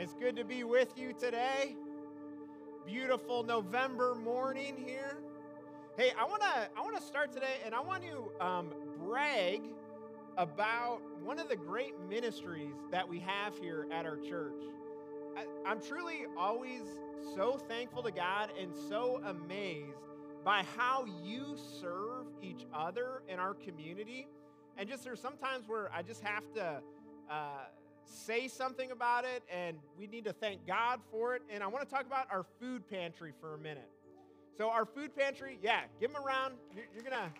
It's good to be with you today. Beautiful November morning here. Hey, I want to I want to start today, and I want to um, brag about one of the great ministries that we have here at our church. I, I'm truly always so thankful to God and so amazed by how you serve each other in our community. And just there's sometimes where I just have to. Uh, say something about it, and we need to thank God for it. And I want to talk about our food pantry for a minute. So, our food pantry, yeah, give them a round. You're, you're going to.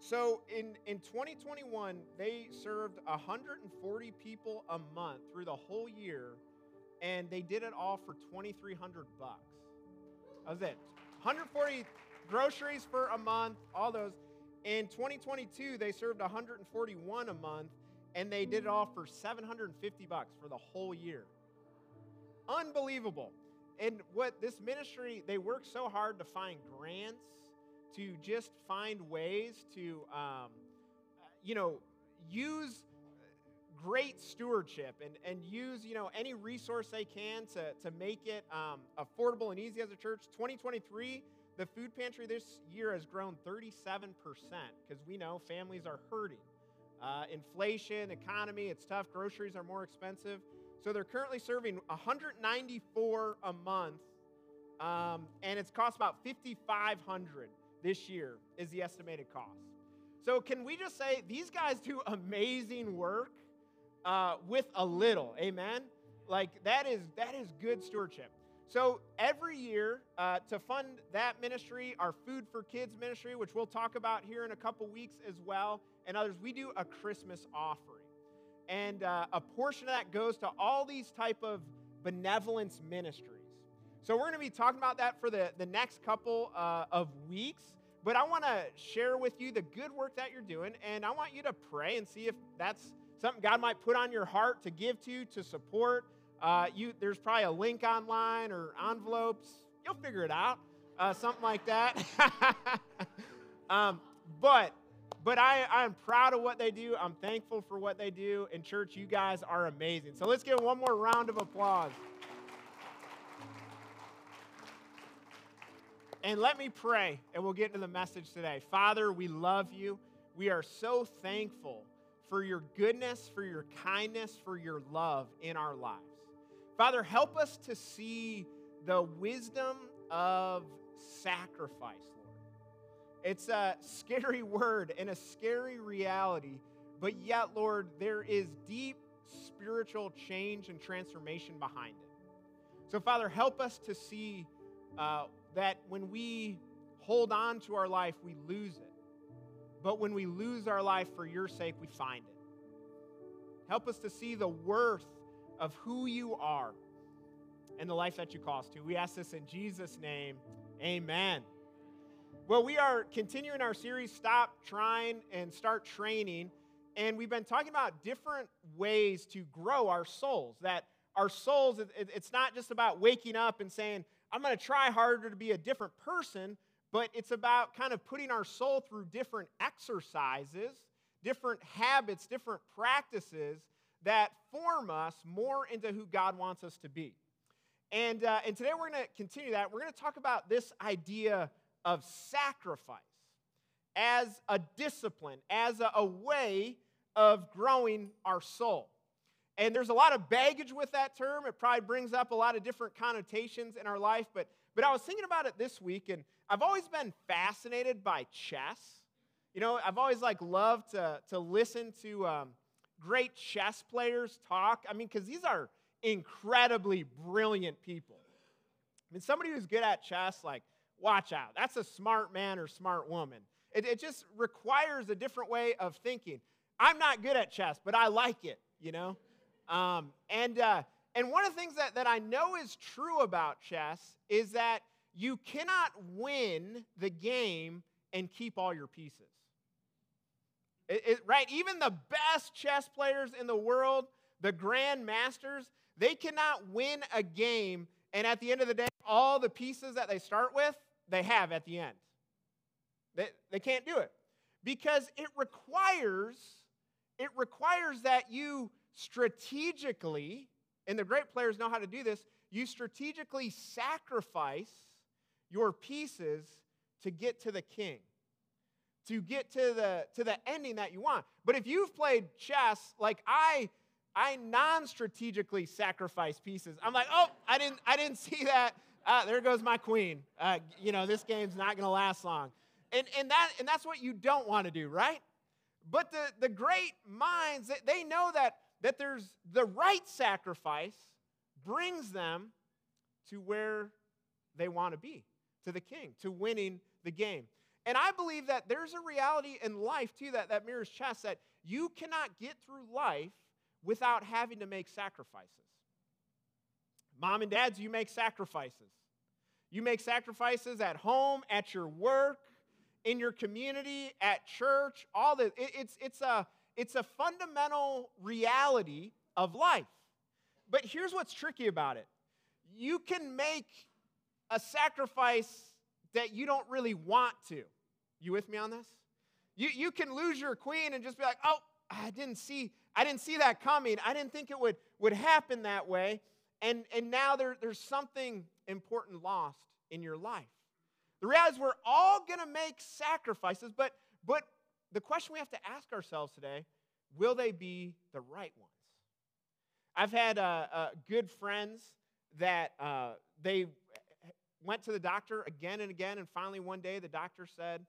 So, in, in 2021, they served 140 people a month through the whole year, and they did it all for 2,300 bucks. That was it. 140 groceries for a month, all those. In 2022, they served 141 a month, and they did it all for 750 bucks for the whole year. Unbelievable. And what this ministry, they work so hard to find grants, to just find ways to, um, you know, use great stewardship and, and use, you know, any resource they can to, to make it um, affordable and easy as a church. 2023, the food pantry this year has grown 37% because we know families are hurting. Uh, inflation, economy, it's tough. Groceries are more expensive. So they're currently serving 194 a month, um, and it's cost about 5,500 this year is the estimated cost. So can we just say these guys do amazing work uh, with a little? Amen. Like that is that is good stewardship. So every year, uh, to fund that ministry, our Food for Kids ministry, which we'll talk about here in a couple weeks as well, and others, we do a Christmas offering. And uh, a portion of that goes to all these type of benevolence ministries. So we're going to be talking about that for the, the next couple uh, of weeks. But I want to share with you the good work that you're doing, and I want you to pray and see if that's something God might put on your heart to give to, to support. Uh, you, there's probably a link online or envelopes. You'll figure it out, uh, something like that. um, but but I, I'm proud of what they do. I'm thankful for what they do. And church, you guys are amazing. So let's give one more round of applause. And let me pray, and we'll get into the message today. Father, we love you. We are so thankful for your goodness, for your kindness, for your love in our lives. Father, help us to see the wisdom of sacrifice, Lord. It's a scary word and a scary reality, but yet, Lord, there is deep spiritual change and transformation behind it. So, Father, help us to see uh, that when we hold on to our life, we lose it. But when we lose our life for your sake, we find it. Help us to see the worth of who you are and the life that you us to. We ask this in Jesus' name. Amen. Well, we are continuing our series, Stop Trying and Start Training. And we've been talking about different ways to grow our souls. That our souls, it's not just about waking up and saying, I'm going to try harder to be a different person, but it's about kind of putting our soul through different exercises, different habits, different practices that form us more into who God wants us to be. And, uh, and today we're going to continue that. We're going to talk about this idea of sacrifice as a discipline, as a, a way of growing our soul. And there's a lot of baggage with that term. It probably brings up a lot of different connotations in our life. But, but I was thinking about it this week, and I've always been fascinated by chess. You know, I've always like loved to, to listen to um, great chess players talk. I mean, because these are incredibly brilliant people. I mean, somebody who's good at chess, like, watch out. That's a smart man or smart woman. It, it just requires a different way of thinking. I'm not good at chess, but I like it, you know? Um, and, uh, and one of the things that, that I know is true about chess is that you cannot win the game and keep all your pieces. It, it, right? Even the best chess players in the world, the grand masters, they cannot win a game and at the end of the day, all the pieces that they start with, they have at the end. They, they can't do it because it requires it requires that you strategically, and the great players know how to do this, you strategically sacrifice your pieces to get to the king, to get to the, to the ending that you want. But if you've played chess, like I, I non-strategically sacrifice pieces. I'm like, oh, I didn't, I didn't see that. Uh, there goes my queen. Uh, you know, this game's not going to last long. And, and, that, and that's what you don't want to do, right? But the, the great minds, they know that, that there's the right sacrifice brings them to where they want to be, to the king, to winning the game. And I believe that there's a reality in life, too, that, that mirrors chess, that you cannot get through life without having to make sacrifices. Mom and dads, you make sacrifices. You make sacrifices at home, at your work, in your community, at church, all this. It, it's, it's, a, it's a fundamental reality of life. But here's what's tricky about it you can make a sacrifice that you don't really want to. You with me on this? You, you can lose your queen and just be like, oh, I didn't see, I didn't see that coming. I didn't think it would, would happen that way. And, and now there, there's something important lost in your life. The reality is we're all going to make sacrifices, but, but the question we have to ask ourselves today, will they be the right ones? I've had uh, uh, good friends that uh, they went to the doctor again and again, and finally one day the doctor said,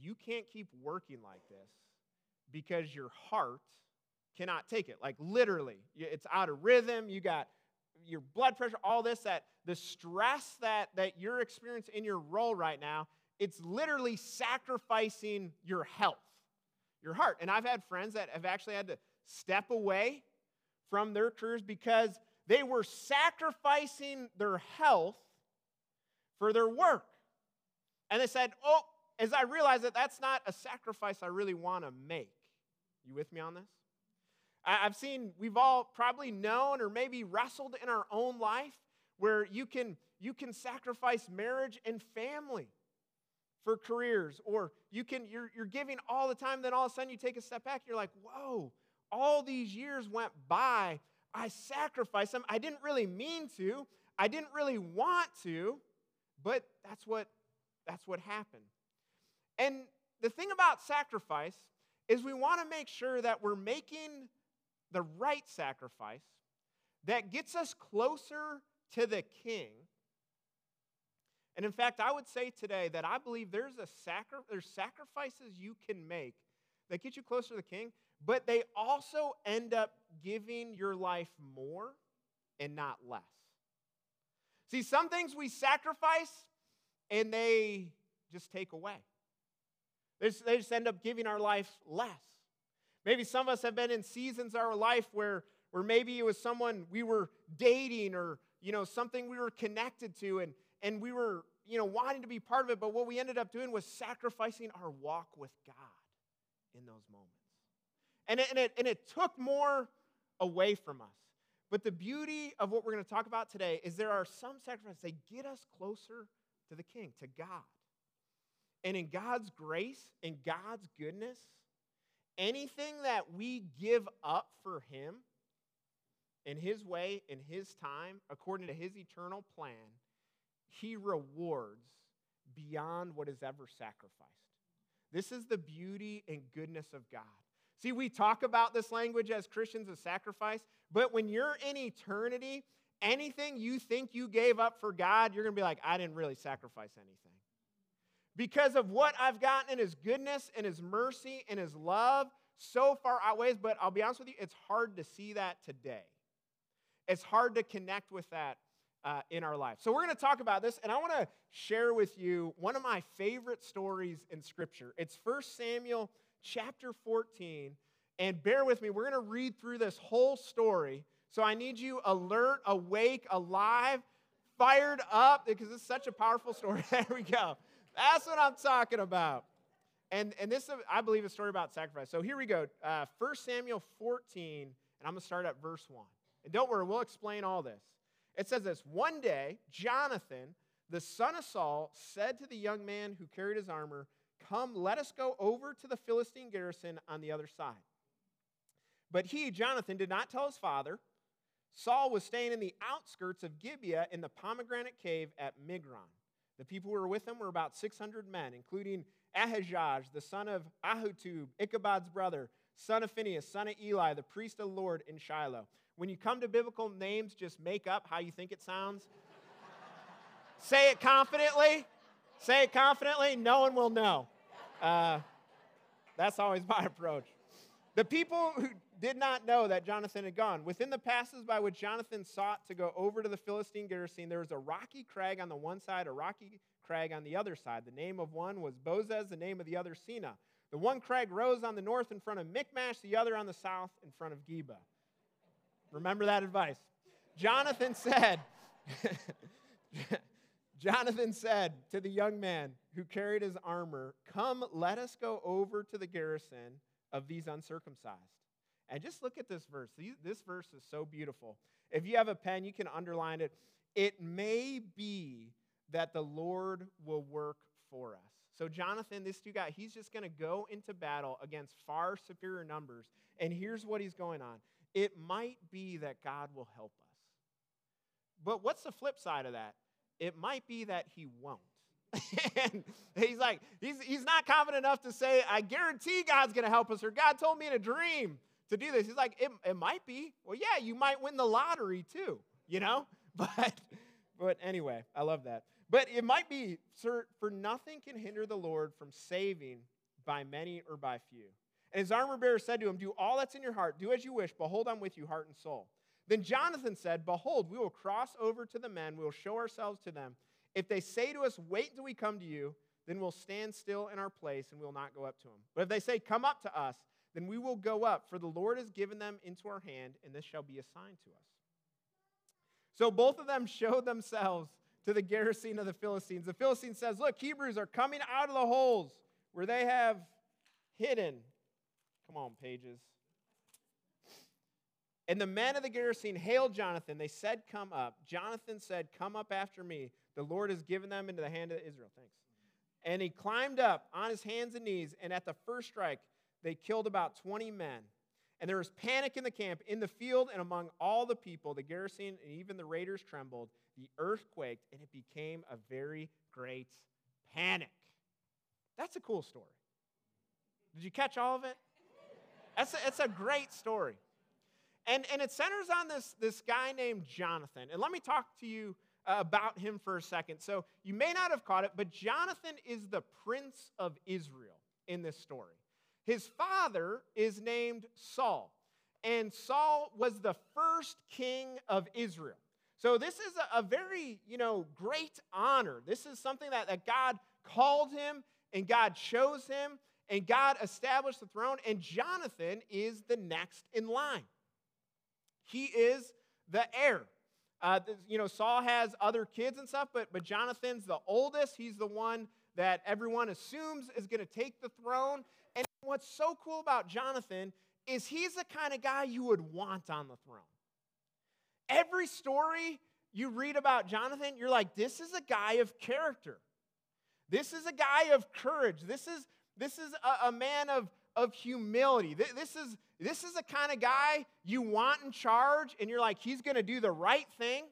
You can't keep working like this because your heart cannot take it. Like literally, it's out of rhythm. You got your blood pressure, all this, that the stress that, that you're experiencing in your role right now, it's literally sacrificing your health, your heart. And I've had friends that have actually had to step away from their careers because they were sacrificing their health for their work. And they said, Oh, as I realized that that's not a sacrifice I really want to make. You with me on this? I've seen, we've all probably known or maybe wrestled in our own life where you can, you can sacrifice marriage and family for careers, or you can, you're, you're giving all the time, then all of a sudden you take a step back, you're like, whoa, all these years went by. I sacrificed them. I didn't really mean to. I didn't really want to, but that's what that's what happened. And the thing about sacrifice is we want to make sure that we're making the right sacrifice that gets us closer to the king. And in fact, I would say today that I believe there's a sacri- there's sacrifices you can make that get you closer to the king, but they also end up giving your life more and not less. See, some things we sacrifice and they just take away. They just, they just end up giving our life less. Maybe some of us have been in seasons of our life where, where maybe it was someone we were dating or you know something we were connected to and, and we were you know wanting to be part of it, but what we ended up doing was sacrificing our walk with God in those moments. And it, and it, and it took more away from us. But the beauty of what we're going to talk about today is there are some sacrifices that get us closer to the King, to God. And in God's grace, in God's goodness, anything that we give up for Him in His way, in His time, according to His eternal plan, He rewards beyond what is ever sacrificed. This is the beauty and goodness of God. See, we talk about this language as Christians as sacrifice, but when you're in eternity, anything you think you gave up for God, you're going to be like, I didn't really sacrifice anything. Because of what I've gotten in His goodness and His mercy and His love, so far outweighs, but I'll be honest with you, it's hard to see that today. It's hard to connect with that uh, in our life. So we're going to talk about this, and I want to share with you one of my favorite stories in Scripture. It's 1 Samuel chapter 14. And bear with me, we're going to read through this whole story. So I need you alert, awake, alive, fired up, because it's such a powerful story. there we go. That's what I'm talking about. And, and this, I believe, is a story about sacrifice. So here we go. Uh, 1 Samuel 14, and I'm going to start at verse 1. And don't worry, we'll explain all this. It says this One day, Jonathan, the son of Saul, said to the young man who carried his armor, Come, let us go over to the Philistine garrison on the other side. But he, Jonathan, did not tell his father. Saul was staying in the outskirts of Gibeah in the pomegranate cave at Migron. The people who were with him were about 600 men, including Ahijah, the son of Ahitub, Ichabod's brother, son of Phinehas, son of Eli, the priest of the Lord in Shiloh. When you come to biblical names, just make up how you think it sounds. Say it confidently. Say it confidently. No one will know. Uh, that's always my approach. The people who did not know that Jonathan had gone. Within the passes by which Jonathan sought to go over to the Philistine garrison, there was a rocky crag on the one side, a rocky crag on the other side. The name of one was Bozez, the name of the other Seneh. The one crag rose on the north in front of Michmash, the other on the south in front of Geba. Remember that advice. Jonathan said, Jonathan said to the young man who carried his armor, Come, let us go over to the garrison of these uncircumcised. And just look at this verse. This verse is so beautiful. If you have a pen, you can underline it. It may be that the Lord will work for us. So, Jonathan, this two guy, he's just going to go into battle against far superior numbers. And here's what he's going on it might be that God will help us. But what's the flip side of that? It might be that he won't. and he's like, he's, he's not confident enough to say, I guarantee God's going to help us, or God told me in a dream to do this. He's like, it, it might be. Well, yeah, you might win the lottery too, you know? But, but anyway, I love that. But it might be, sir, for nothing can hinder the Lord from saving by many or by few. And his armor bearer said to him, Do all that's in your heart, do as you wish. Behold, I'm with you, heart and soul. Then Jonathan said, Behold, we will cross over to the men, we will show ourselves to them. If they say to us, Wait until we come to you, then we'll stand still in our place and we'll not go up to them. But if they say, Come up to us, then we will go up, for the Lord has given them into our hand, and this shall be a sign to us. So both of them showed themselves to the garrison of the Philistines. The Philistine says, Look, Hebrews are coming out of the holes where they have hidden. Come on, pages. And the men of the garrison hailed Jonathan. They said, Come up. Jonathan said, Come up after me. The Lord has given them into the hand of Israel. Thanks. And he climbed up on his hands and knees, and at the first strike, they killed about 20 men. And there was panic in the camp, in the field, and among all the people. The garrison and even the raiders trembled. The earth quaked, and it became a very great panic. That's a cool story. Did you catch all of it? That's a, it's a great story. And, and it centers on this, this guy named Jonathan. And let me talk to you uh, about him for a second. So you may not have caught it, but Jonathan is the prince of Israel in this story. His father is named Saul, and Saul was the first king of Israel. So this is a, a very, you know, great honor. This is something that, that God called him and God chose him and God established the throne, and Jonathan is the next in line. He is the heir. Uh, you know, Saul has other kids and stuff, but, but Jonathan's the oldest. He's the one that everyone assumes is going to take the throne. And what's so cool about Jonathan is he's the kind of guy you would want on the throne. Every story you read about Jonathan, you're like, this is a guy of character. This is a guy of courage. This is, this is a, a man of, of humility. This is, this is the kind of guy you want in charge, and you're like, he's going to do the right thing.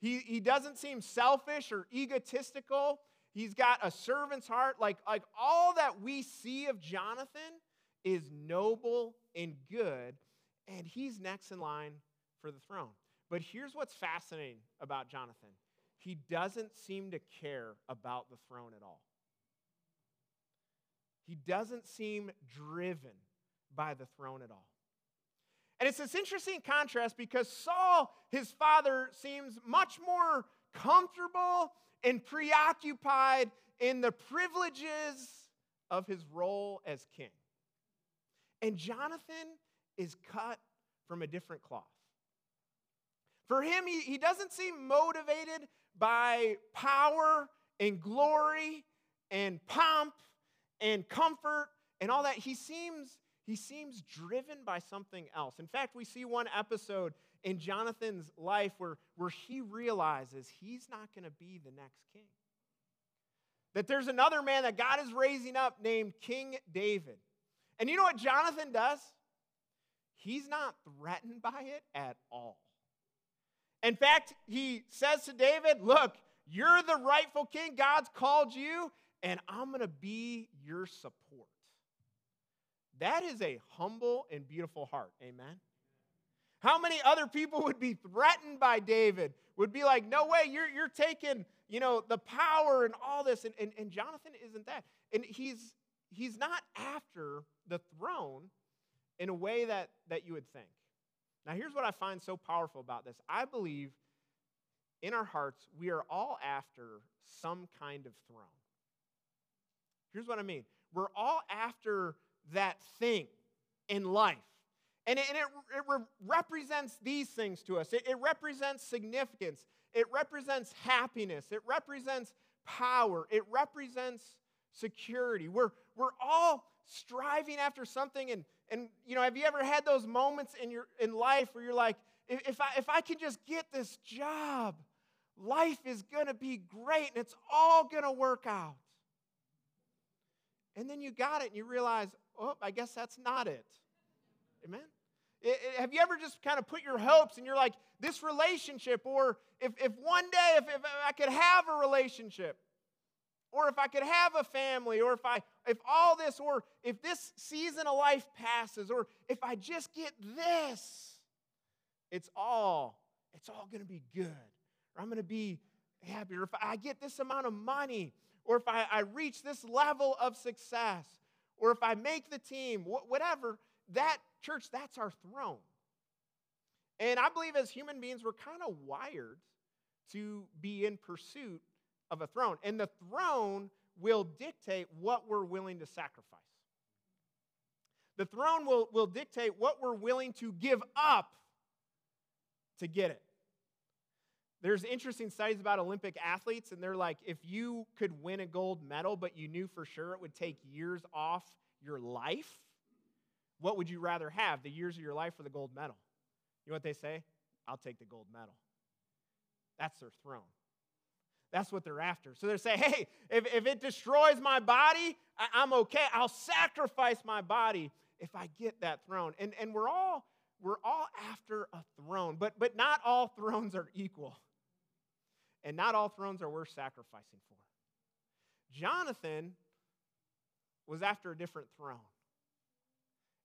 He, he doesn't seem selfish or egotistical. He's got a servant's heart. Like, like all that we see of Jonathan is noble and good, and he's next in line for the throne. But here's what's fascinating about Jonathan he doesn't seem to care about the throne at all. He doesn't seem driven by the throne at all. And it's this interesting contrast because Saul, his father, seems much more comfortable and preoccupied in the privileges of his role as king. And Jonathan is cut from a different cloth. For him, he, he doesn't seem motivated by power and glory and pomp and comfort and all that. He seems, he seems driven by something else. In fact, we see one episode in Jonathan's life where, where he realizes he's not going to be the next king. That there's another man that God is raising up named King David. And you know what Jonathan does? he's not threatened by it at all. In fact, he says to David, Look, you're the rightful king. God's called you, and I'm going to be your support. That is a humble and beautiful heart. Amen. How many other people would be threatened by David? Would be like, no way, you're, you're taking, you know, the power and all this. And, and, and Jonathan isn't that. And he's he's not after the throne in a way that, that you would think. Now, here's what I find so powerful about this. I believe in our hearts, we are all after some kind of throne. Here's what I mean we're all after that thing in life. And it, and it, it re- represents these things to us. It, it represents significance. It represents happiness. It represents power. It represents security. We're, we're all striving after something. And, and, you know, have you ever had those moments in your in life where you're like, if, if I, if I can just get this job, life is going to be great and it's all going to work out. And then you got it and you realize, oh, I guess that's not it. Amen? It, it, have you ever just kind of put your hopes and you're like, this relationship, or if, if one day, if, if I could have a relationship, or if I could have a family, or if I if all this, or if this season of life passes, or if I just get this, it's all, it's all gonna be good. Or I'm gonna be happy, or if I get this amount of money, or if I, I reach this level of success, or if I make the team, whatever, that church, that's our throne. And I believe as human beings, we're kind of wired to be in pursuit of a throne. And the throne will dictate what we're willing to sacrifice. The throne will, will dictate what we're willing to give up to get it. There's interesting studies about Olympic athletes, and they're like, if you could win a gold medal, but you knew for sure it would take years off your life, what would you rather have, the years of your life or the gold medal? You know what they say? I'll take the gold medal. That's their throne. That's what they're after. So they're saying, hey, if, if it destroys my body, I, am okay. I'll sacrifice my body if I get that throne. And, and we're all we're all after a throne, but, but not all thrones are equal. And not all thrones are worth sacrificing for. Jonathan was after a different throne.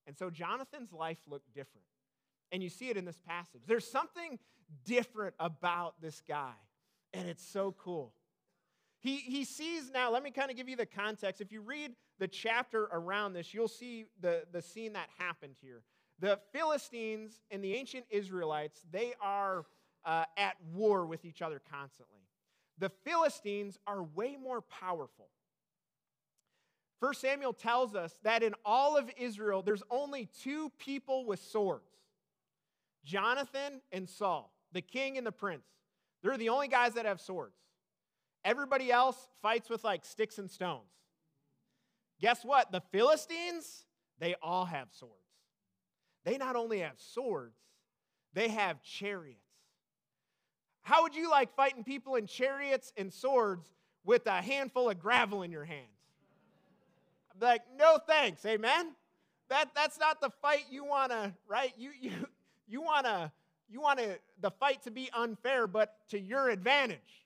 And so Jonathan's life looked different. And you see it in this passage. There's something different about this guy and it's so cool. He, he sees now, let me kind of give you the context. If you read the chapter around this, you'll see the, the scene that happened here. The Philistines and the ancient Israelites, they are uh, at war with each other constantly. The Philistines are way more powerful. First Samuel tells us that in all of Israel, there's only two people with swords Jonathan and Saul, the king and the prince. They're the only guys that have swords. Everybody else fights with like sticks and stones. Guess what? The Philistines, they all have swords. They not only have swords, they have chariots. How would you like fighting people in chariots and swords with a handful of gravel in your hands? I'd like, no thanks, amen? That, that's not the fight you want to, right? You, you, you want to you want to, the fight to be unfair, but to your advantage.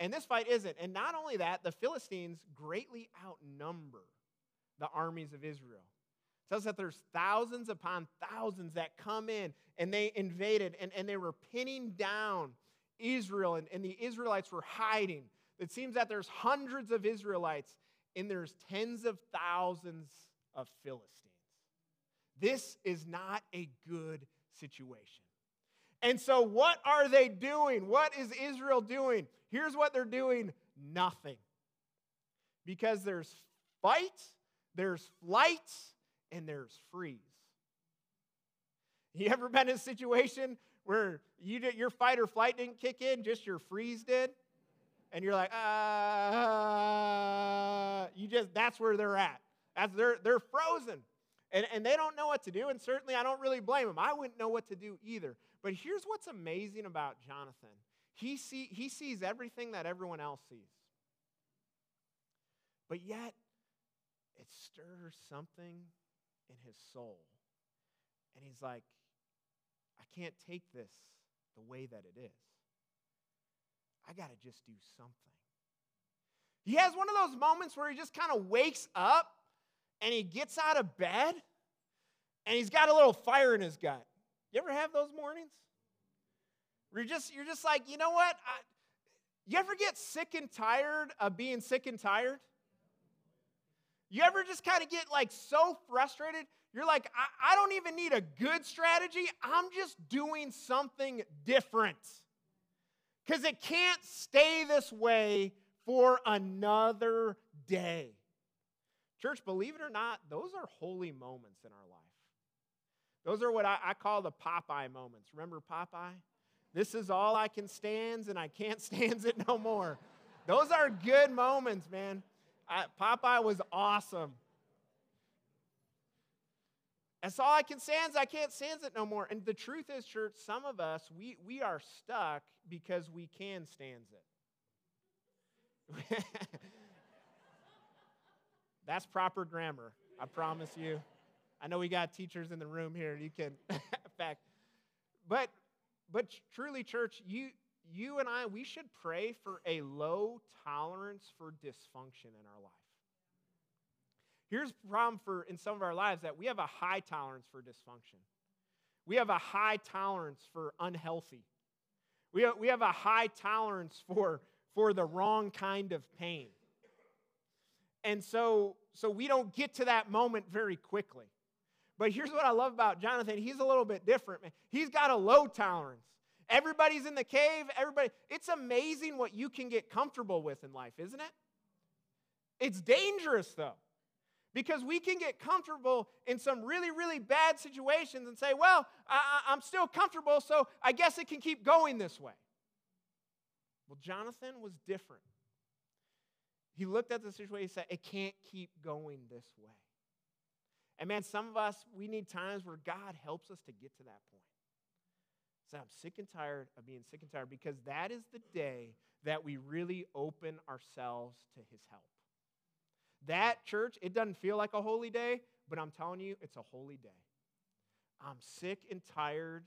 And this fight isn't. And not only that, the Philistines greatly outnumber the armies of Israel. It tells that there's thousands upon thousands that come in and they invaded and, and they were pinning down Israel, and, and the Israelites were hiding. It seems that there's hundreds of Israelites and there's tens of thousands of Philistines. This is not a good situation. And so, what are they doing? What is Israel doing? Here's what they're doing nothing. Because there's fight, there's flight, and there's freeze. You ever been in a situation where you did, your fight or flight didn't kick in, just your freeze did? And you're like, ah, you just, that's where they're at. That's, they're, they're frozen. And, and they don't know what to do, and certainly I don't really blame them. I wouldn't know what to do either. But here's what's amazing about Jonathan he, see, he sees everything that everyone else sees. But yet, it stirs something in his soul. And he's like, I can't take this the way that it is. I got to just do something. He has one of those moments where he just kind of wakes up and he gets out of bed and he's got a little fire in his gut. You ever have those mornings? You're just, you're just like, you know what? I, you ever get sick and tired of being sick and tired? You ever just kind of get like so frustrated? You're like, I, I don't even need a good strategy. I'm just doing something different. Because it can't stay this way for another day. Church, believe it or not, those are holy moments in our life. Those are what I, I call the Popeye moments. Remember Popeye? This is all I can stand, and I can't stand it no more. Those are good moments, man. I, Popeye was awesome. That's all I can stand. I can't stand it no more. And the truth is, church, some of us, we, we are stuck because we can stand it. That's proper grammar. I promise you. I know we got teachers in the room here. You can, fact. But, but truly, church, you, you and I, we should pray for a low tolerance for dysfunction in our life. Here's the problem for in some of our lives that we have a high tolerance for dysfunction. We have a high tolerance for unhealthy. We have, we have a high tolerance for, for the wrong kind of pain. And so, so we don't get to that moment very quickly. But here's what I love about Jonathan. He's a little bit different, man. He's got a low tolerance. Everybody's in the cave, everybody. It's amazing what you can get comfortable with in life, isn't it? It's dangerous though. Because we can get comfortable in some really, really bad situations and say, well, I, am still comfortable, so I guess it can keep going this way. Well, Jonathan was different. He looked at the situation and said, it can't keep going this way. And man, some of us, we need times where God helps us to get to that point. Say, I'm sick and tired of being sick and tired because that is the day that we really open ourselves to his help. That church, it doesn't feel like a holy day, but I'm telling you, it's a holy day. I'm sick and tired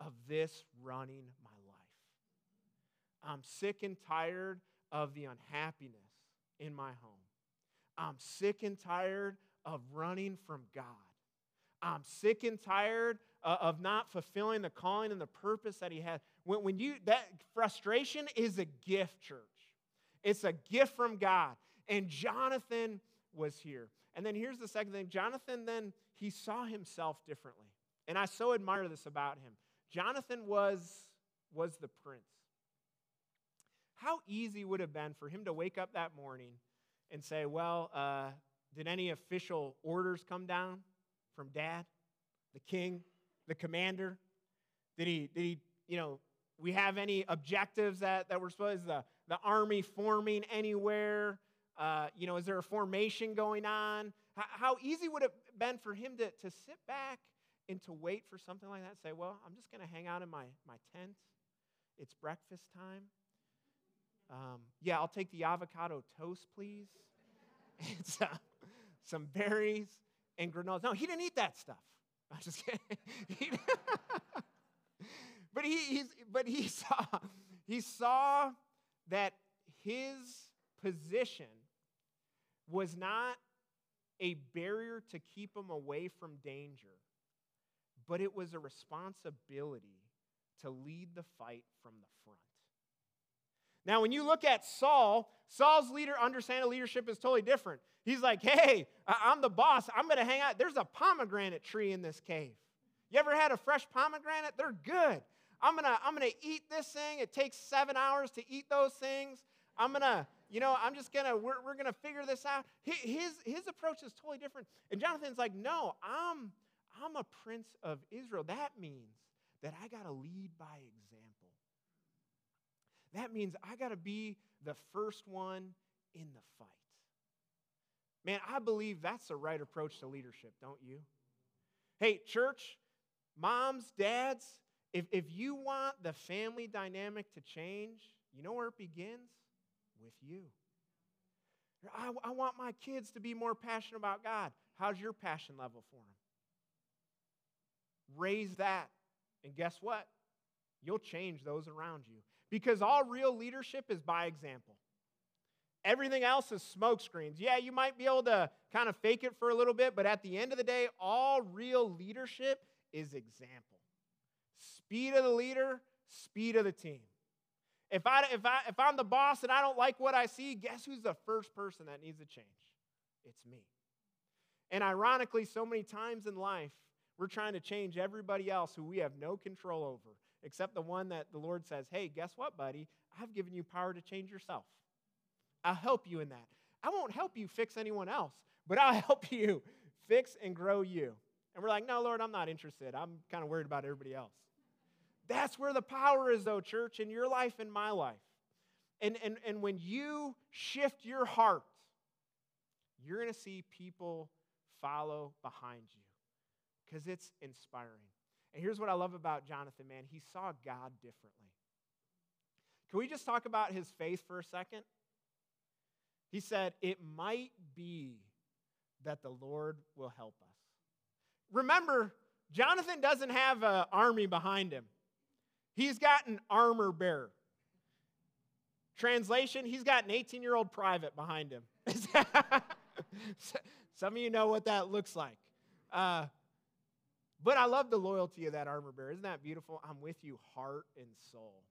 of this running my life. I'm sick and tired of the unhappiness in my home. I'm sick and tired of running from God. I'm sick and tired uh, of not fulfilling the calling and the purpose that He has. When, when you that frustration is a gift, church. It's a gift from God. And Jonathan was here. And then here's the second thing Jonathan then he saw himself differently. And I so admire this about him. Jonathan was was the prince. How easy would it have been for him to wake up that morning and say, Well, uh, did any official orders come down from dad, the king, the commander? Did he, did he, you know, we have any objectives that, that we're supposed the, the army forming anywhere? Uh, you know, is there a formation going on? How, how easy would it have been for him to, to sit back and to wait for something like that and say, well, I'm just going to hang out in my, my tent. It's breakfast time. Um, yeah, I'll take the avocado toast, please. It's uh, some berries and granola. No, he didn't eat that stuff. I'm just kidding. but he, but he saw, he saw that his position was not a barrier to keep him away from danger, but it was a responsibility to lead the fight from the front. Now, when you look at Saul, Saul's leader understanding leadership is totally different. He's like, hey, I'm the boss. I'm going to hang out. There's a pomegranate tree in this cave. You ever had a fresh pomegranate? They're good. I'm going to I'm going to eat this thing. It takes seven hours to eat those things. I'm going to you know, I'm just gonna, we're, we're gonna figure this out. His, his approach is totally different. And Jonathan's like, no, I'm, I'm a prince of Israel. That means that I gotta lead by example. That means I gotta be the first one in the fight. Man, I believe that's the right approach to leadership, don't you? Hey, church, moms, dads, if, if you want the family dynamic to change, you know where it begins? With you. I, I want my kids to be more passionate about God. How's your passion level for them? raise that. And guess what? You'll change those around you. Because all real leadership is by example. Everything else is smoke screens. Yeah, you might be able to kind of fake it for a little bit, but at the end of the day, all real leadership is example. Speed of the leader, speed of the team. If, I, if, I, if I'm the boss and I don't like what I see, guess who's the first person that needs to change? It's me. And ironically, so many times in life, we're trying to change everybody else who we have no control over, except the one that the Lord says, hey, guess what, buddy? I've given you power to change yourself. I'll help you in that. I won't help you fix anyone else, but I'll help you fix and grow you. And we're like, no, Lord, I'm not interested. I'm kind of worried about everybody else. That's where the power is, though, church, in your life and my life. And, and, and when you shift your heart, you're going to see people follow behind you because it's inspiring. And here's what I love about Jonathan, man. He saw God differently. Can we just talk about his faith for a second? He said, It might be that the Lord will help us. Remember, Jonathan doesn't have an army behind him. He's got an armor bearer. Translation, he's got an 18 year old private behind him. Some of you know what that looks like. Uh, but I love the loyalty of that armor bearer. Isn't that beautiful? I'm with you, heart and soul.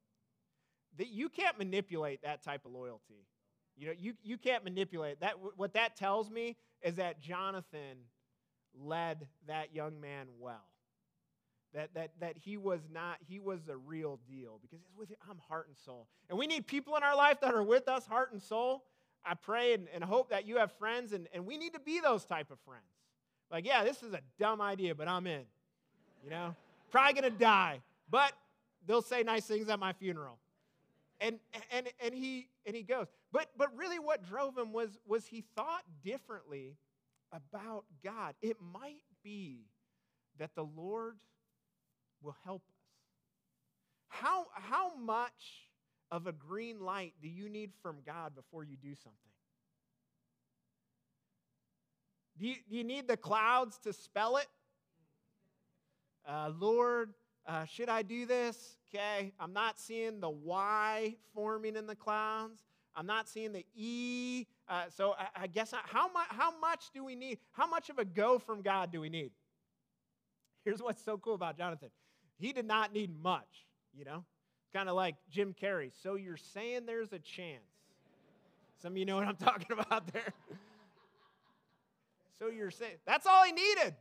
That you can't manipulate that type of loyalty. You know, you, you can't manipulate that. What that tells me is that Jonathan led that young man well. That, that, that he was not, he was a real deal because he's with you. I'm heart and soul. And we need people in our life that are with us, heart and soul. I pray and, and hope that you have friends, and, and we need to be those type of friends. Like, yeah, this is a dumb idea, but I'm in. You know? Probably gonna die, but they'll say nice things at my funeral. And and and he and he goes. But but really what drove him was was he thought differently about God. It might be that the Lord will help us. How, how much of a green light do you need from God before you do something? Do you, do you need the clouds to spell it? Uh, Lord, uh, should I do this? Okay, I'm not seeing the Y forming in the clouds. I'm not seeing the E. Uh, so I, I guess I, how, mu- how much do we need? How much of a go from God do we need? Here's what's so cool about Jonathan he did not need much, you know? Kind of like Jim Carrey. So you're saying there's a chance. Some of you know what I'm talking about there. so you're saying that's all he needed.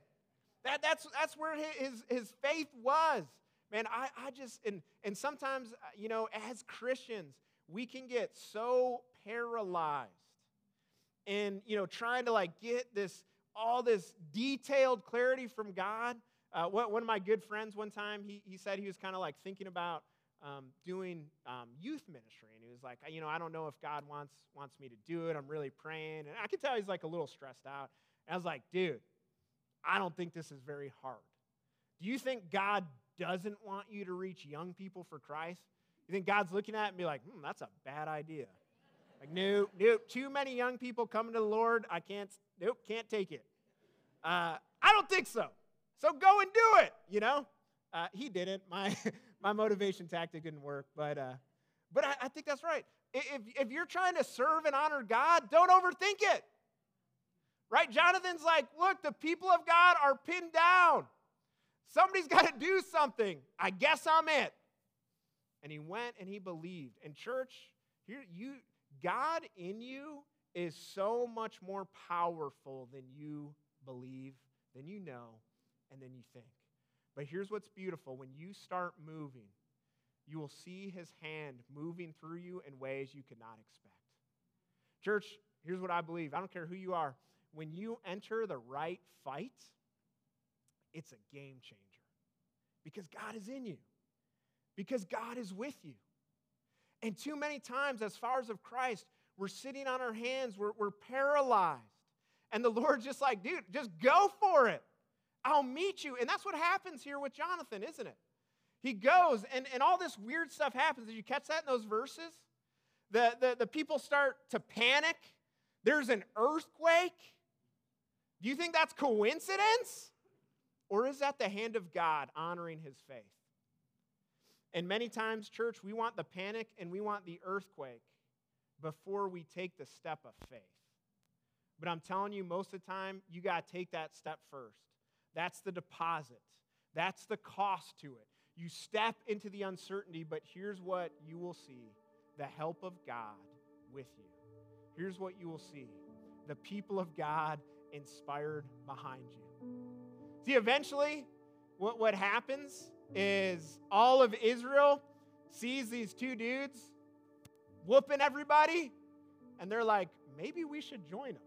That, that's, that's where his, his faith was. Man, I, I just, and, and sometimes, uh, you know, as Christians, we can get so paralyzed in, you know, trying to like get this, all this detailed clarity from God uh, one of my good friends one time, he, he said he was kind of like thinking about um, doing um, youth ministry. And he was like, you know, I don't know if God wants, wants me to do it. I'm really praying. And I could tell he's like a little stressed out. And I was like, dude, I don't think this is very hard. Do you think God doesn't want you to reach young people for Christ? You think God's looking at it and be like, hmm, that's a bad idea? Like, nope, nope, too many young people coming to the Lord. I can't, nope, can't take it. Uh, I don't think so. So go and do it, you know? Uh, he didn't. My, my motivation tactic didn't work, but, uh, but I, I think that's right. If, if you're trying to serve and honor God, don't overthink it. Right? Jonathan's like, look, the people of God are pinned down. Somebody's got to do something. I guess I'm it. And he went and he believed. And church, here you God in you is so much more powerful than you believe, than you know, and then you think. But here's what's beautiful when you start moving, you will see his hand moving through you in ways you could not expect. Church, here's what I believe I don't care who you are. When you enter the right fight, it's a game changer because God is in you, because God is with you. And too many times, as followers of Christ, we're sitting on our hands, we're, we're paralyzed. And the Lord's just like, dude, just go for it. I'll meet you. And that's what happens here with Jonathan, isn't it? He goes, and, and all this weird stuff happens. Did you catch that in those verses? The, the, the people start to panic. There's an earthquake. Do you think that's coincidence? Or is that the hand of God honoring his faith? And many times, church, we want the panic and we want the earthquake before we take the step of faith. But I'm telling you, most of the time, you got to take that step first. That's the deposit, that's the cost to it. You step into the uncertainty, but here's what you will see the help of God with you. Here's what you will see the people of God inspired behind you. See, eventually, what, what happens is all of Israel sees these two dudes whooping everybody, and they're like, maybe we should join them.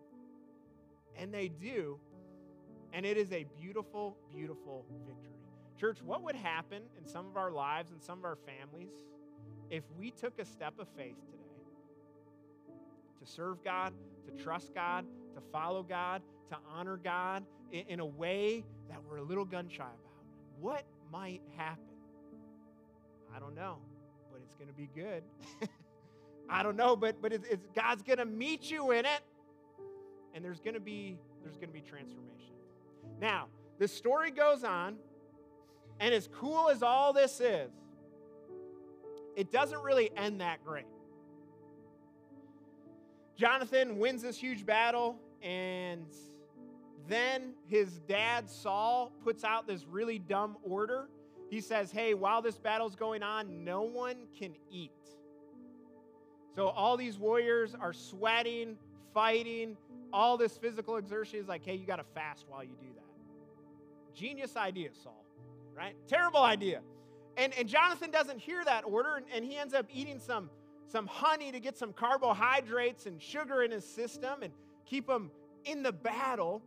And they do, and it is a beautiful, beautiful victory. Church, what would happen in some of our lives and some of our families if we took a step of faith today to serve God, to trust God, to follow God, to honor God in, a way that we're a little gun shy about? What might happen? I don't know, but it's going to be good. I don't know, but but it's, it's God's going to meet you in it, and there's going to be there's going to be transformation. Now, the story goes on, and as cool as all this is, it doesn't really end that great. Jonathan wins this huge battle, and then his dad, Saul, puts out this really dumb order. He says, Hey, while this battle's going on, no one can eat. So all these warriors are sweating, fighting, all this physical exertion is like, hey, you got to fast while you do that. Genius idea, Saul, right? Terrible idea. And, and Jonathan doesn't hear that order, and, and he ends up eating some, some honey to get some carbohydrates and sugar in his system and keep him in the battle.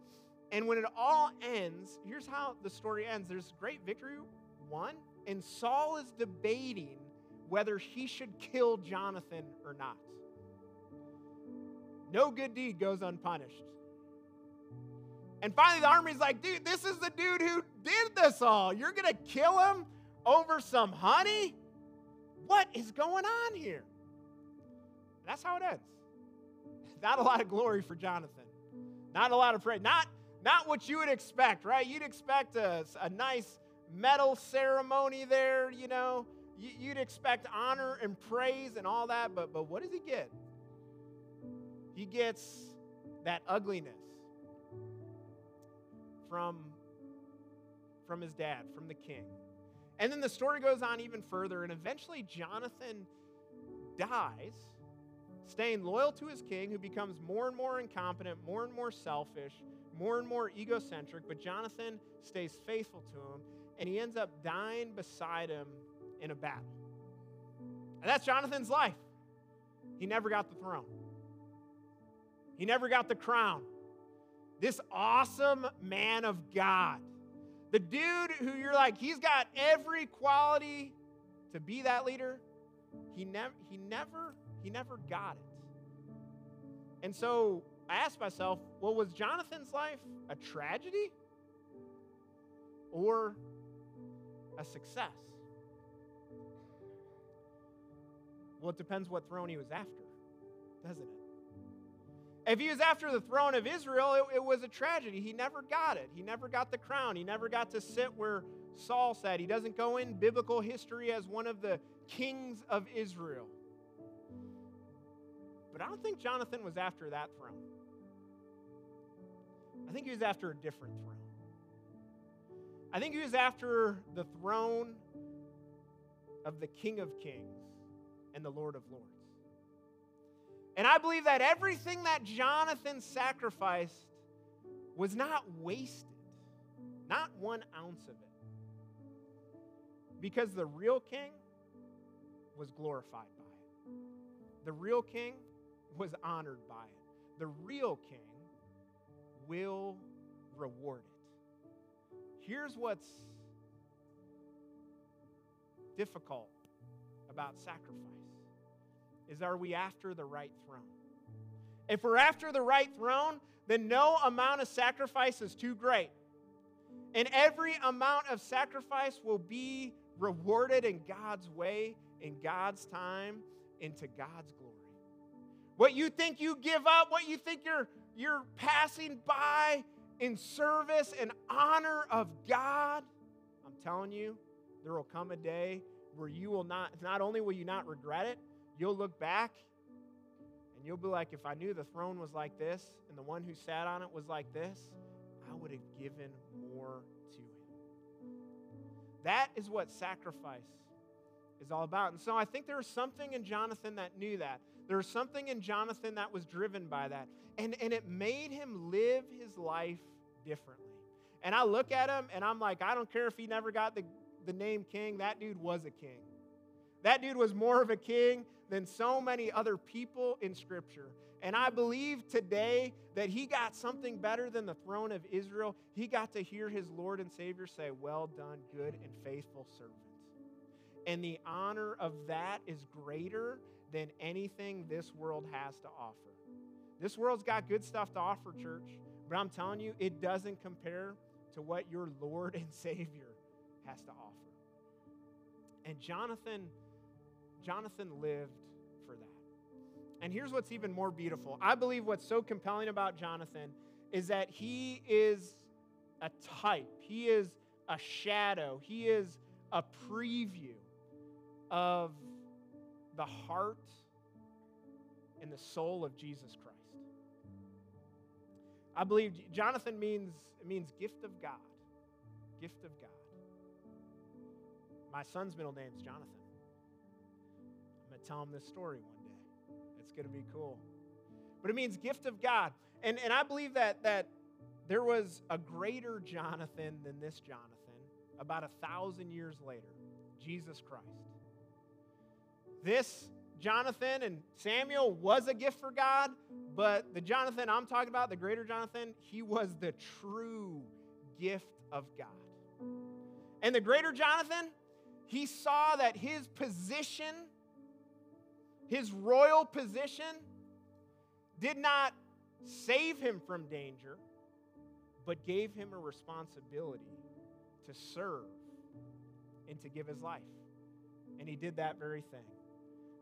And when it all ends, here's how the story ends there's great victory, won, and Saul is debating whether he should kill Jonathan or not. No good deed goes unpunished. And finally, the army's like, dude, this is the dude who did this all. You're going to kill him over some honey? What is going on here? That's how it ends. Not a lot of glory for Jonathan. Not a lot of praise. Not not what you would expect, right? You'd expect a, a nice medal ceremony there, you know. You'd expect honor and praise and all that, but, but what does he get? He gets that ugliness from, from his dad, from the king. And then the story goes on even further, and eventually Jonathan dies, staying loyal to his king, who becomes more and more incompetent, more and more selfish, more and more egocentric, but Jonathan stays faithful to him, and he ends up dying beside him in a battle. And that's Jonathan's life. He never got the throne, he never got the crown. This awesome man of God, the dude who you're like, he's got every quality to be that leader, he never, he never, he never got it. And so I asked myself, well, was Jonathan's life a tragedy or a success? Well, it depends what throne he was after, doesn't it? If he was after the throne of Israel, it, it, was a tragedy. He never got it. He never got the crown. He never got to sit where Saul sat. He doesn't go in biblical history as one of the kings of Israel. But I don't think Jonathan was after that throne. I think he was after a different throne. I think he was after the throne of the King of Kings and the Lord of Lords. And I believe that everything that Jonathan sacrificed was not wasted, not one ounce of it. Because the real king was glorified by it, the real king was honored by it, the real king will reward it. Here's what's difficult about sacrifice is are we after the right throne? If we're after the right throne, then no amount of sacrifice is too great. And every amount of sacrifice will be rewarded in God's way, in God's time, into God's glory. What you think you give up, what you think you're, you're passing by, in service and honor of God, I'm telling you, there will come a day where you will not, not only will you not regret it, you'll look back and you'll be like, if I knew the throne was like this and the one who sat on it was like this, I would have given more to him. That is what sacrifice is all about. And so I think there was something in Jonathan that knew that. There was something in Jonathan that was driven by that. And, and it made him live his life differently. And I look at him and I'm like, I don't care if he never got the, the name king, that dude was a king. That dude was more of a king than so many other people in Scripture. And I believe today that he got something better than the throne of Israel. He got to hear his Lord and Savior say, Well done, good and faithful servant. And the honor of that is greater than anything this world has to offer. This world's got good stuff to offer, church, but I'm telling you, it doesn't compare to what your Lord and Savior has to offer. And Jonathan, Jonathan lived for that. And here's what's even more beautiful. I believe what's so compelling about Jonathan is that he is a type, he is a shadow, he is a preview of the heart and the soul of Jesus Christ. I believe Jonathan means means gift of God. Gift of God. My son's middle name is Jonathan. Tell him this story one day. It's going to be cool. But it means gift of God. And, and I believe that, that there was a greater Jonathan than this Jonathan about a thousand years later Jesus Christ. This Jonathan and Samuel was a gift for God, but the Jonathan I'm talking about, the greater Jonathan, he was the true gift of God. And the greater Jonathan, he saw that his position, his royal position, did not save him from danger, but gave him a responsibility to serve and to give his life. And he did that very thing.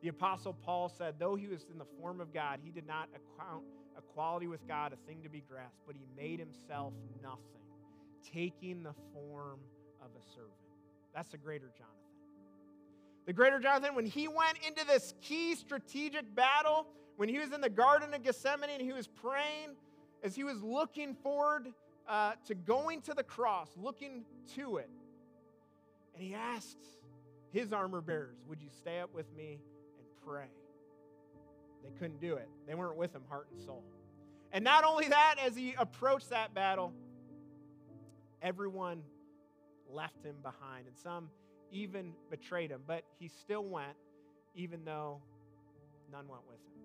The Apostle Paul said, though he was in the form of God, he did not account equality with God a thing to be grasped, but he made himself nothing, taking the form of a servant. That's the greater Jonathan. The greater Jonathan, when he went into this key strategic battle, when he was in the Garden of Gethsemane and he was praying, as he was looking forward uh, to going to the cross, looking to it, and he asked his armor bearers, Would you stay up with me and pray? They couldn't do it. They weren't with him, heart and soul. And not only that, as he approached that battle, everyone left him behind. And some even betrayed him, but he still went, even though none went with him.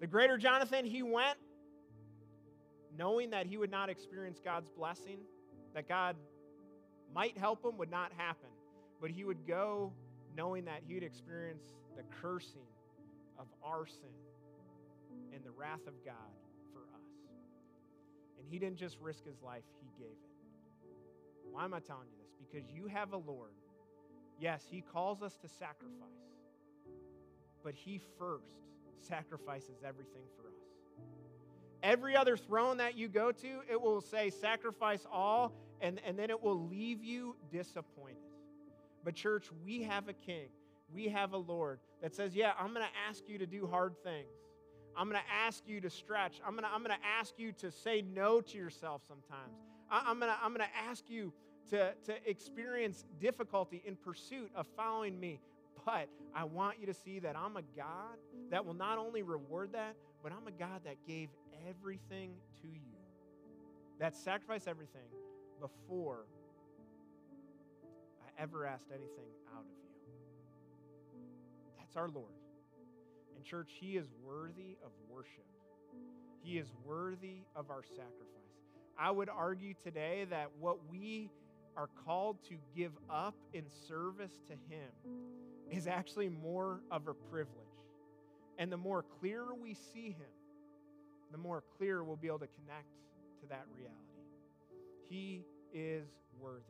The greater Jonathan, he went knowing that he would not experience God's blessing, that God might help him, would not happen, but he would go knowing that he would experience the cursing of our sin and the wrath of God for us. And he didn't just risk his life, he gave it. Why am I telling you this? Because you have a Lord Yes, he calls us to sacrifice, but he first sacrifices everything for us. Every other throne that you go to, it will say sacrifice all, and, and then it will leave you disappointed. But, church, we have a king, we have a Lord that says, Yeah, I'm going to ask you to do hard things. I'm going to ask you to stretch. I'm going to, I'm going to ask you to say no to yourself sometimes. I, I'm going to, I'm going to ask you to, to experience difficulty in pursuit of following me. But I want you to see that I'm a God that will not only reward that, but I'm a God that gave everything to you, that sacrificed everything before I ever asked anything out of you. That's our Lord. And, church, He is worthy of worship, He is worthy of our sacrifice. I would argue today that what we are called to give up in service to Him is actually more of a privilege. And the more clear we see Him, the more clear we'll be able to connect to that reality. He is worthy.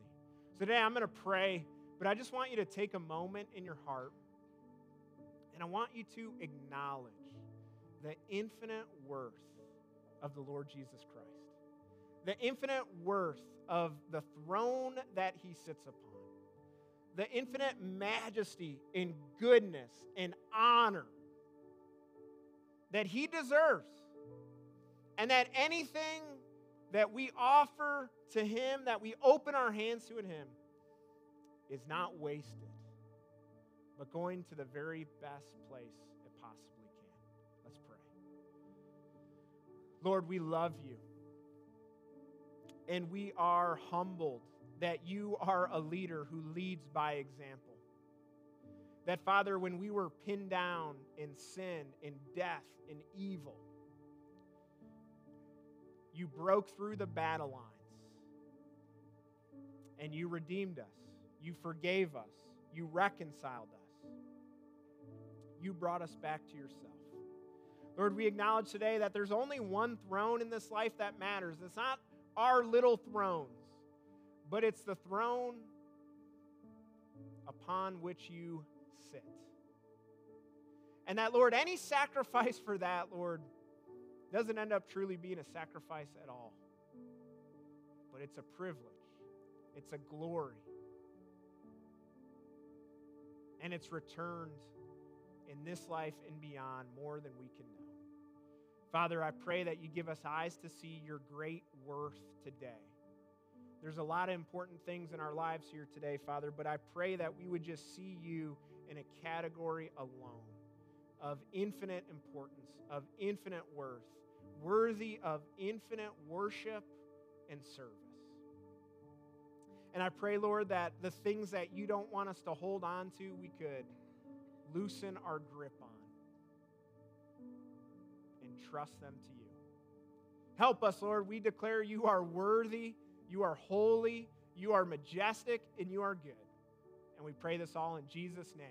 So today I'm going to pray, but I just want you to take a moment in your heart and I want you to acknowledge the infinite worth of the Lord Jesus Christ the infinite worth of the throne that he sits upon, the infinite majesty and goodness and honor that he deserves, and that anything that we offer to him, that we open our hands to in him, is not wasted, but going to the very best place it possibly can. Let's pray. Lord, we love you and we are humbled that you are a leader who leads by example. That, Father, when we were pinned down in sin, in death, in evil, you broke through the battle lines and you redeemed us. You forgave us. You reconciled us. You brought us back to yourself. Lord, we acknowledge today that there's only one throne in this life that matters. It's not our little thrones, but it's the throne upon which you sit. And that, Lord, any sacrifice for that, Lord, doesn't end up truly being a sacrifice at all. But it's a privilege, it's a glory. And it's returned in this life and beyond more than we can know. Father, I pray that you give us eyes to see your great worth today. There's a lot of important things in our lives here today, Father, but I pray that we would just see you in a category alone of infinite importance, of infinite worth, worthy of infinite worship and service. And I pray, Lord, that the things that you don't want us to hold on to, we could loosen our grip on trust them to you. Help us, Lord. We declare you are worthy, you are holy, you are majestic, and you are good. And we pray this all in Jesus' name.